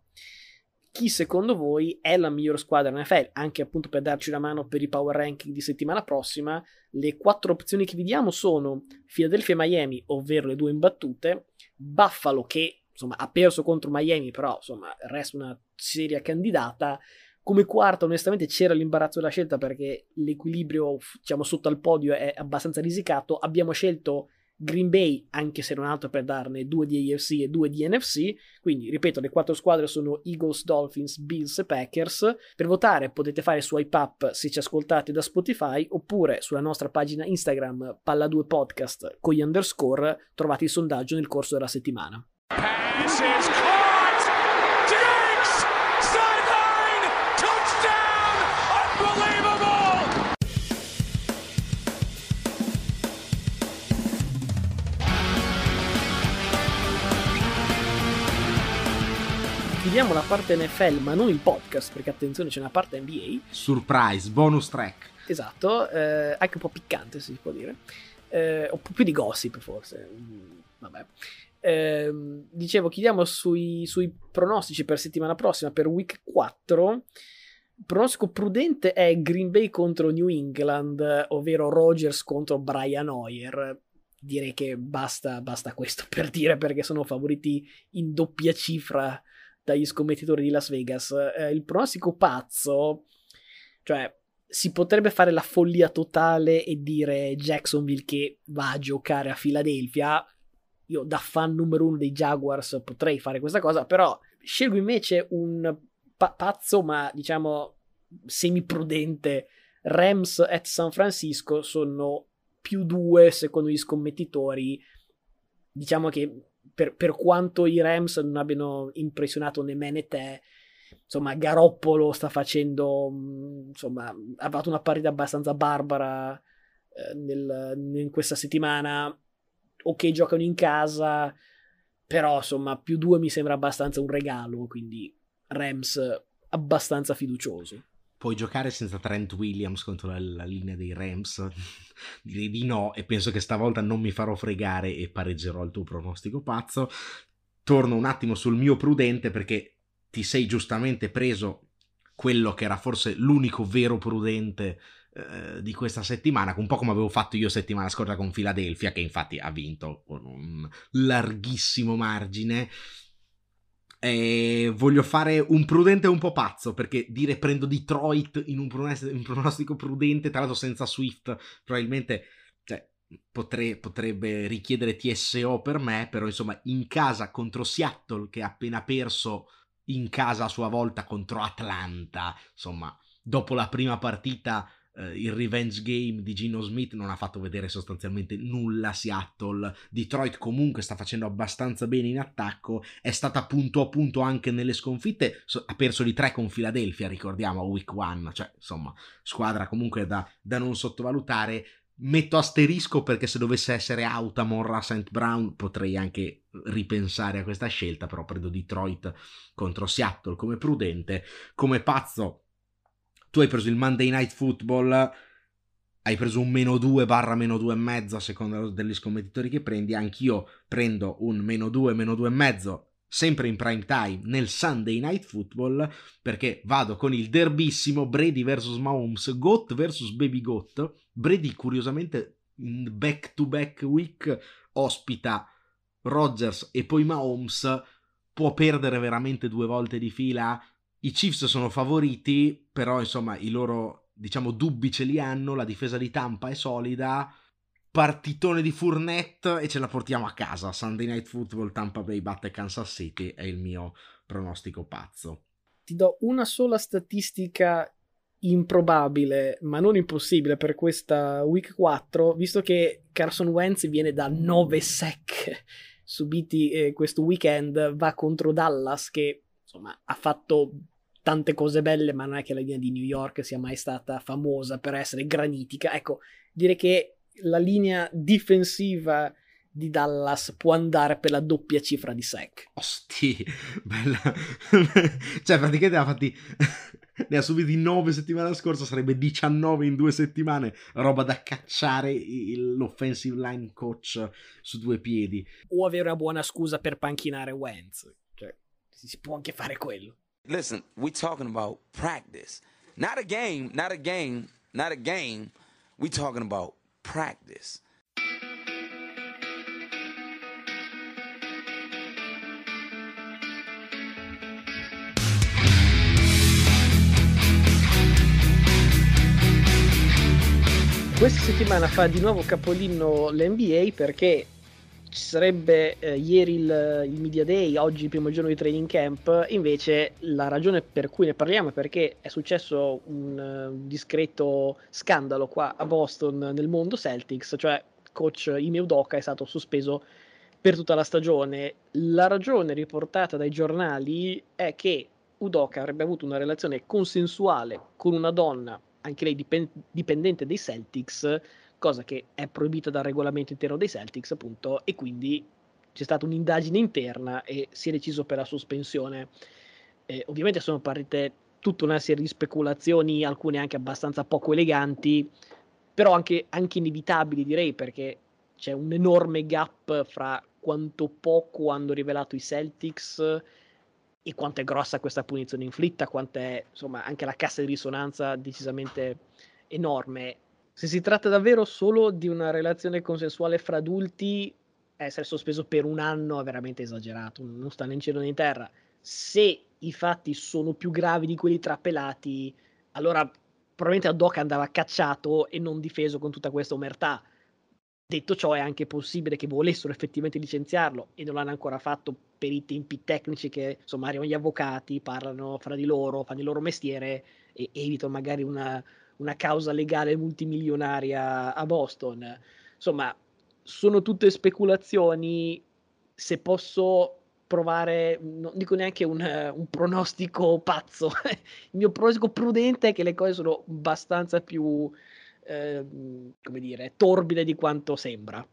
chi secondo voi è la migliore squadra NFL, anche appunto per darci una mano per i power ranking di settimana prossima. Le quattro opzioni che vi diamo sono Philadelphia e Miami, ovvero le due imbattute, Buffalo che insomma ha perso contro Miami, però insomma resta una seria candidata, come quarta, onestamente, c'era l'imbarazzo della scelta perché l'equilibrio, diciamo, sotto al podio è abbastanza risicato. Abbiamo scelto Green Bay, anche se non altro per darne due di AFC e due di NFC. Quindi, ripeto, le quattro squadre sono Eagles, Dolphins, Bills e Packers. Per votare potete fare swipe up se ci ascoltate da Spotify oppure sulla nostra pagina Instagram Palla2 Podcast con gli underscore trovate il sondaggio nel corso della settimana. Passes. Chiudiamo la parte NFL, ma non il podcast, perché attenzione, c'è una parte NBA. Surprise, bonus track. Esatto, eh, anche un po' piccante, si può dire. Eh, un po' più di gossip, forse. Mm, vabbè. Eh, dicevo, chiudiamo sui, sui pronostici per settimana prossima, per week 4. Il pronostico prudente è Green Bay contro New England, ovvero Rogers contro Brian Hoyer direi che basta, basta, questo per dire perché sono favoriti in doppia cifra dagli scommettitori di Las Vegas. Eh, il pronostico pazzo, cioè si potrebbe fare la follia totale e dire Jacksonville che va a giocare a Philadelphia. Io da fan numero uno dei Jaguars potrei fare questa cosa, però scelgo invece un pa- pazzo, ma diciamo semiprudente. Rams at San Francisco sono più due secondo gli scommettitori. Diciamo che per, per, quanto i Rams non abbiano impressionato né me né te, insomma, Garoppolo sta facendo, mm, insomma, ha fatto una partita abbastanza barbara eh, nel, in questa settimana. Ok, giocano in casa, però insomma, più due mi sembra abbastanza un regalo, quindi Rams abbastanza fiducioso. Puoi giocare senza Trent Williams contro la, la linea dei Rams? Direi di no e penso che stavolta non mi farò fregare e pareggerò il tuo pronostico pazzo. Torno un attimo sul mio prudente perché ti sei giustamente preso quello che era forse l'unico vero prudente eh, di questa settimana, un po' come avevo fatto io settimana scorsa con Philadelphia, che infatti ha vinto con un larghissimo margine. E voglio fare un prudente un po' pazzo perché dire prendo Detroit in un, pronostico prudente, tra l'altro senza Swift, probabilmente cioè, potre, potrebbe richiedere TSO per me, però insomma in casa contro Seattle che ha appena perso in casa a sua volta contro Atlanta, insomma dopo la prima partita Uh, il revenge game di Gino Smith non ha fatto vedere sostanzialmente nulla a Seattle. Detroit comunque sta facendo abbastanza bene in attacco, è stata punto a punto anche nelle sconfitte, so, ha perso di tre con Philadelphia, ricordiamo, a week one, cioè insomma, squadra comunque da, da non sottovalutare. Metto asterisco perché se dovesse essere Autamor a St. Brown potrei anche ripensare a questa scelta, però prendo Detroit contro Seattle come prudente. Come pazzo tu hai preso il Monday Night Football, hai preso un meno 2 barra meno 2 e mezzo a seconda degli scommettitori che prendi, anch'io prendo un meno 2, meno 2 e mezzo sempre in prime time nel Sunday Night Football perché vado con il derbissimo Brady vs Mahomes, Goat vs Baby Goat. Brady curiosamente in back to back week ospita Rodgers e poi Mahomes può perdere veramente due volte di fila i Chiefs sono favoriti, però insomma i loro diciamo dubbi ce li hanno, la difesa di Tampa è solida, partitone di Fournette e ce la portiamo a casa. Sunday Night Football, Tampa Bay batte Kansas City è il mio pronostico pazzo. Ti do una sola statistica improbabile, ma non impossibile per questa week 4, visto che Carson Wentz viene da 9 sec subiti eh, questo weekend, va contro Dallas che insomma ha fatto tante cose belle, ma non è che la linea di New York sia mai stata famosa per essere granitica. Ecco, dire che la linea difensiva di Dallas può andare per la doppia cifra di sec. Osti, bella. cioè, praticamente ha fatti... ne ha subiti 9 settimana scorsa, sarebbe 19 in due settimane, roba da cacciare l'offensive line coach su due piedi. O avere una buona scusa per panchinare Wentz, cioè si può anche fare quello. Listen, we talking about practice. Not a game, not a game, not a game. We talking about practice. Questa settimana fa di nuovo capolino l'NBA perché ci sarebbe eh, ieri il, il, Media Day, oggi il primo giorno di training camp, invece la ragione per cui ne parliamo è perché è successo un, un discreto scandalo qua a Boston nel mondo Celtics, cioè coach Ime Udoka è stato sospeso per tutta la stagione. La ragione riportata dai giornali è che Udoka avrebbe avuto una relazione consensuale con una donna, anche lei dipendente dei Celtics, cosa che è proibita dal regolamento interno dei Celtics, appunto, e quindi c'è stata un'indagine interna e si è deciso per la sospensione. Eh, ovviamente sono partite tutta una serie di speculazioni, alcune anche abbastanza poco eleganti, però anche, anche inevitabili direi, perché c'è un enorme gap fra quanto poco hanno rivelato i Celtics e quanto è grossa questa punizione inflitta, quanto è insomma anche la cassa di risonanza decisamente enorme. Se si tratta davvero solo di una relazione consensuale fra adulti, essere sospeso per un anno è veramente esagerato, non sta né in cielo né in terra. Se i fatti sono più gravi di quelli trapelati, allora probabilmente Adoc andava cacciato e non difeso con tutta questa omertà. Detto ciò, è anche possibile che volessero effettivamente licenziarlo e non l'hanno ancora fatto per i tempi tecnici che insomma arrivano gli avvocati, parlano fra di loro, fanno il loro mestiere e evitano magari una, una causa legale multimilionaria a Boston. Insomma, sono tutte speculazioni. Se posso provare, non dico neanche un, un pronostico pazzo, il mio pronostico prudente è che le cose sono abbastanza più eh, come dire, torbide di quanto sembra.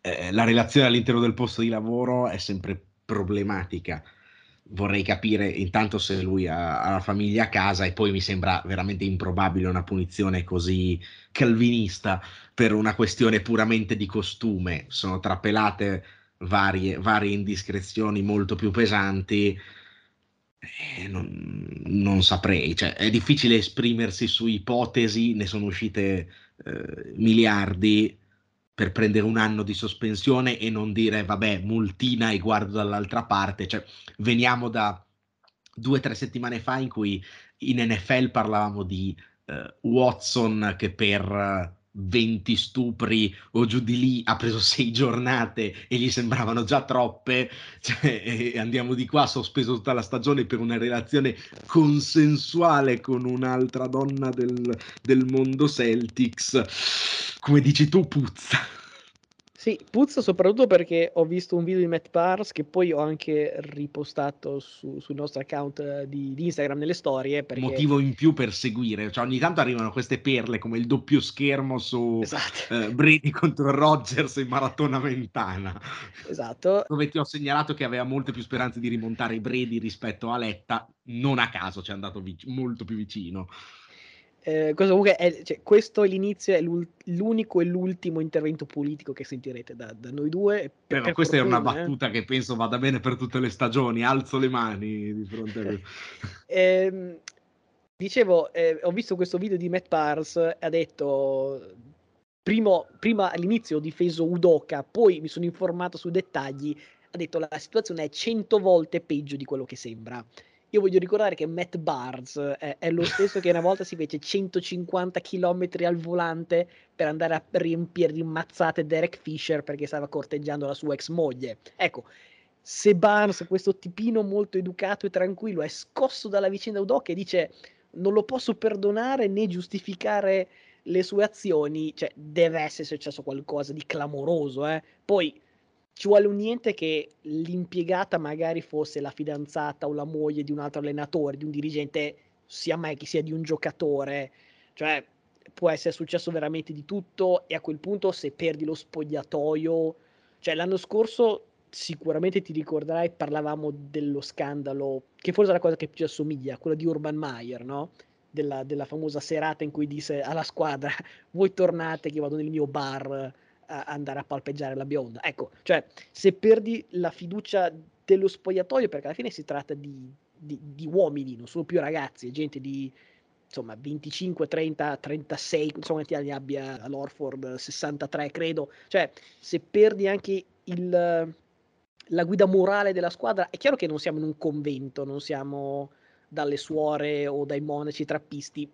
Eh, la relazione all'interno del posto di lavoro è sempre problematica. Vorrei capire intanto se lui ha, ha la famiglia a casa e poi mi sembra veramente improbabile una punizione così calvinista per una questione puramente di costume. Sono trapelate varie, varie indiscrezioni molto più pesanti. Eh, non, non, saprei, cioè, è difficile esprimersi su ipotesi, ne sono uscite eh, miliardi per prendere un anno di sospensione e non dire vabbè, multina e guardo dall'altra parte. Cioè, veniamo da due o tre settimane fa in cui in NFL parlavamo di uh, Watson che per 20 stupri o giù di lì ha preso sei giornate e gli sembravano già troppe, cioè, andiamo di qua, sospeso tutta la stagione per una relazione consensuale con un'altra donna del, del mondo Celtics, come dici tu, puzza. Sì, puzza soprattutto perché ho visto un video di Matt Pars che poi ho anche ripostato su, sul nostro account eh, di, di, Instagram nelle storie. Perché... Motivo in più per seguire, cioè ogni tanto arrivano queste perle come il doppio schermo su esatto. eh, Brady contro Rodgers in maratona ventana. Esatto. Dove ti ho segnalato che aveva molte più speranze di rimontare Brady rispetto a Letta, non a caso ci è andato vic- molto più vicino. Eh, comunque è, cioè, questo è l'inizio, è l'unico e l'ultimo intervento politico che sentirete da, da noi due. Per, per questa fortuna, è una battuta eh. che penso vada bene per tutte le stagioni. Alzo le mani di fronte a lui. eh, dicevo, eh, ho visto questo video di Matt Pars ha detto. Primo, prima all'inizio ho difeso Udoka, poi mi sono informato sui dettagli. Ha detto la situazione è cento volte peggio di quello che sembra. Io voglio ricordare che Matt Barnes è, è lo stesso che una volta si fece 150 km al volante per andare a riempire di mazzate Derek Fisher perché stava corteggiando la sua ex moglie. Ecco, se Barnes, questo tipino molto educato e tranquillo, è scosso dalla vicenda Udoc e dice non lo posso perdonare né giustificare le sue azioni, cioè deve essere successo qualcosa di clamoroso, eh. Poi ci vuole un niente che l'impiegata magari fosse la fidanzata o la moglie di un altro allenatore, di un dirigente, sia mai che sia di un giocatore, cioè può essere successo veramente di tutto e a quel punto se perdi lo spogliatoio, cioè l'anno scorso sicuramente ti ricorderai parlavamo dello scandalo, che forse è la cosa che più assomiglia, quella di Urban Meyer, no? Della, della famosa serata in cui disse alla squadra voi tornate che vado nel mio bar andare a palpeggiare la bionda. Ecco, cioè, se perdi la fiducia dello spogliatoio, perché alla fine si tratta di, di, di uomini, non sono più ragazzi, è gente di insomma 25, 30, 36, insomma quanti anni abbia all'Orford, 63 credo, cioè se perdi anche il, la guida morale della squadra, è chiaro che non siamo in un convento, non siamo dalle suore o dai monaci trappisti,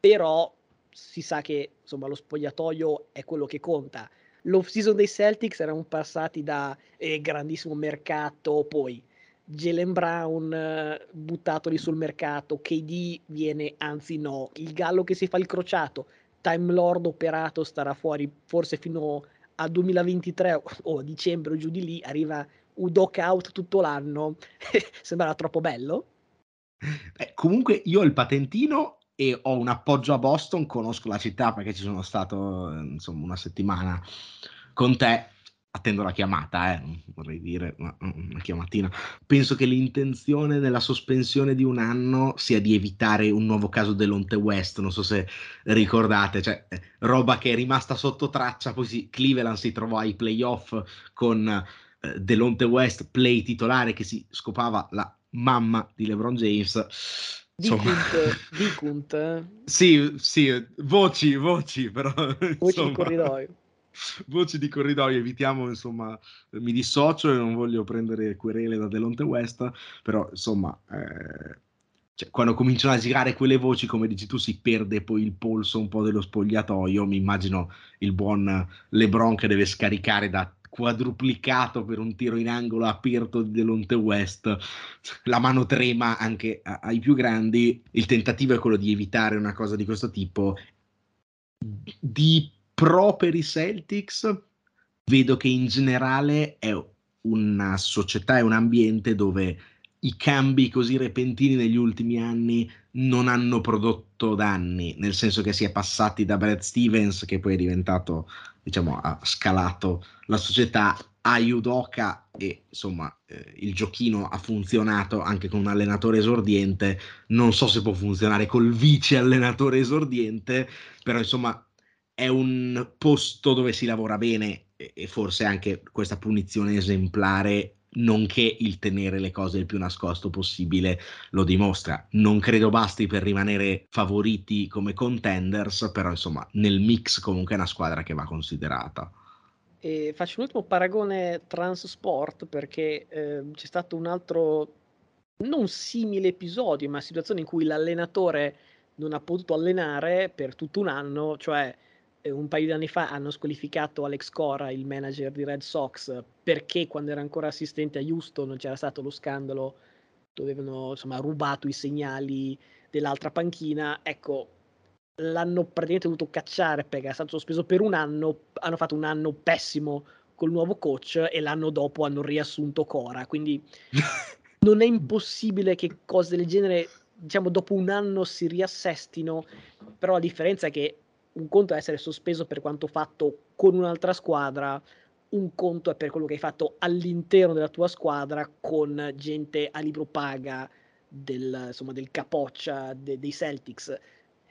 però si sa che insomma lo spogliatoio è quello che conta l'off season dei Celtics erano passati da eh, grandissimo mercato, poi Jalen Brown eh, buttato lì sul mercato, KD viene, anzi no, il Gallo che si fa il crociato, Time Lord operato starà fuori forse fino a 2023 o, o dicembre o giù di lì, arriva Udok out tutto l'anno, sembrava troppo bello. Eh, comunque io ho il patentino e ho un appoggio a Boston, conosco la città perché ci sono stato insomma una settimana con te, attendo la chiamata, eh, vorrei dire, una, una chiamatina. Penso che l'intenzione della sospensione di un anno sia di evitare un nuovo caso dell'Onte West, non so se ricordate, cioè eh, roba che è rimasta sotto traccia, poi si, Cleveland si trovò ai playoff con eh, Delonte West play titolare che si scopava la mamma di LeBron James Vicunt, Sì, sì, voci, voci, però... Voci insomma, di corridoio. Voci di corridoio, evitiamo, insomma, mi dissocio e non voglio prendere querele da Delonte West, però, insomma, eh, cioè, quando cominciano a girare quelle voci, come dici tu, si perde poi il polso un po' dello spogliatoio. Mi immagino il buon LeBron che deve scaricare da quadruplicato per un tiro in angolo aperto di Delonte West, la mano trema anche ai più grandi, il tentativo è quello di evitare una cosa di questo tipo. Di pro per i Celtics, vedo che in generale è una società e un ambiente dove i cambi così repentini negli ultimi anni non hanno prodotto danni, nel senso che si è passati da Brad Stevens, che poi è diventato, diciamo, ha scalato la società, a Yudoka e insomma eh, il giochino ha funzionato anche con un allenatore esordiente, non so se può funzionare col vice allenatore esordiente, però insomma è un posto dove si lavora bene e, e forse anche questa punizione esemplare nonché il tenere le cose il più nascosto possibile lo dimostra. Non credo basti per rimanere favoriti come contenders, però insomma nel mix comunque è una squadra che va considerata. E faccio un ultimo paragone transport perché eh, c'è stato un altro non simile episodio, ma situazione in cui l'allenatore non ha potuto allenare per tutto un anno, cioè un paio di anni fa hanno squalificato Alex Cora, il manager di Red Sox, perché quando era ancora assistente a Houston c'era stato lo scandalo dove avevano insomma, rubato i segnali dell'altra panchina. Ecco, l'hanno praticamente dovuto cacciare perché è stato sospeso per un anno. Hanno fatto un anno pessimo col nuovo coach e l'anno dopo hanno riassunto Cora. Quindi non è impossibile che cose del genere, diciamo, dopo un anno si riassestino. Però la differenza è che un conto è essere sospeso per quanto fatto con un'altra squadra, un conto è per quello che hai fatto all'interno della tua squadra con gente a libro paga del, insomma, del capoccia de, dei Celtics.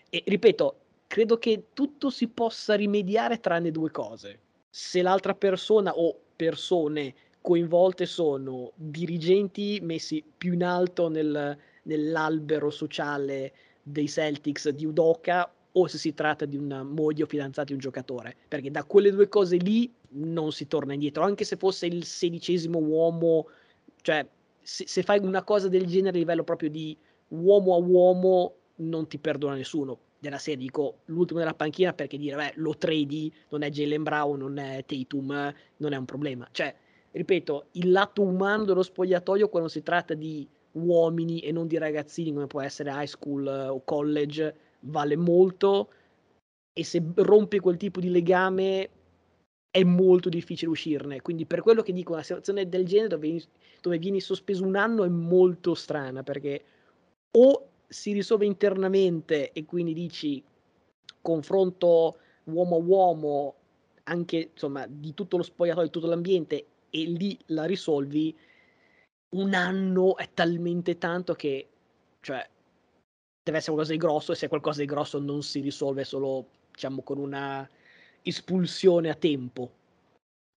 E ripeto, credo che tutto si possa rimediare tranne due cose. Se l'altra persona o persone coinvolte sono dirigenti messi più in alto nel, nell'albero sociale dei Celtics di Udoka o se si tratta di una moglie o fidanzata di un giocatore, perché da quelle due cose lì non si torna indietro, anche se fosse il sedicesimo uomo, cioè se, se fai una cosa del genere a livello proprio di uomo a uomo non ti perdona nessuno. Della serie dico l'ultimo della panchina perché dire beh, lo tradi, non è Jalen Brown, non è Tatum, non è un problema. Cioè, ripeto, il lato umano dello spogliatoio quando si tratta di uomini e non di ragazzini come può essere high school o college vale molto e se rompi quel tipo di legame è molto difficile uscirne. Quindi per quello che dico, una situazione del genere dove dove vieni sospeso un anno è molto strana perché o si risolve internamente e quindi dici confronto uomo a uomo anche insomma di tutto lo spogliatoio, di tutto l'ambiente e lì la risolvi un anno è talmente tanto che cioè deve essere qualcosa di grosso e se qualcosa di grosso non si risolve solo diciamo con una espulsione a tempo.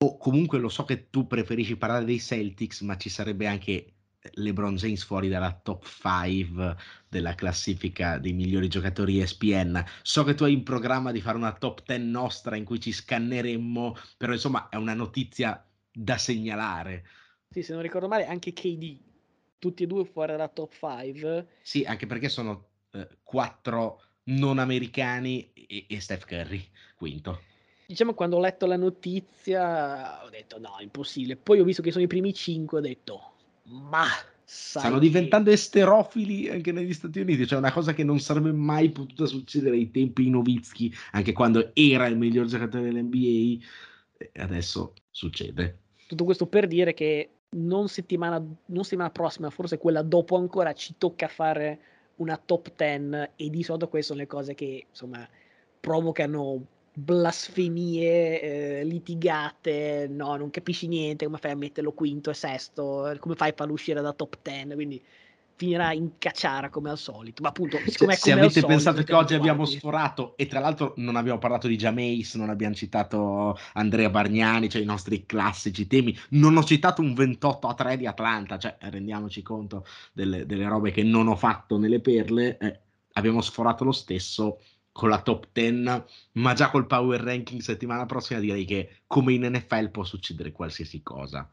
O comunque lo so che tu preferisci parlare dei Celtics, ma ci sarebbe anche LeBron James fuori dalla top 5 della classifica dei migliori giocatori ESPN. So che tu hai in programma di fare una top 10 nostra in cui ci scanneremmo, però insomma è una notizia da segnalare. Sì, se non ricordo male, anche KD, tutti e due fuori dalla top 5. Sì, anche perché sono eh, quattro non americani e, e Steph Curry, quinto. Diciamo quando ho letto la notizia ho detto no, impossibile. Poi ho visto che sono i primi cinque, ho detto ma stanno diventando esterofili anche negli Stati Uniti, cioè una cosa che non sarebbe mai potuta succedere ai tempi di Novitsky, anche quando era il miglior giocatore dell'NBA, e adesso succede. Tutto questo per dire che non settimana, non settimana prossima, forse quella dopo ancora, ci tocca fare una top 10 e di solito queste sono le cose che insomma provocano blasfemie, eh, litigate, no, non capisci niente, come fai a metterlo quinto e sesto, come fai a farlo uscire da top 10, quindi finirà in cacciara come al solito. Ma appunto, siccome se, avete solito, pensato che oggi abbiamo sforato, e tra l'altro non abbiamo parlato di Jameis, non abbiamo citato Andrea Bargnani, cioè i nostri classici temi, non ho citato un 28 a 3 di Atlanta, cioè rendiamoci conto delle, delle robe che non ho fatto nelle perle, eh, abbiamo sforato lo stesso con la top 10, ma già col power ranking settimana prossima direi che come in NFL può succedere qualsiasi cosa.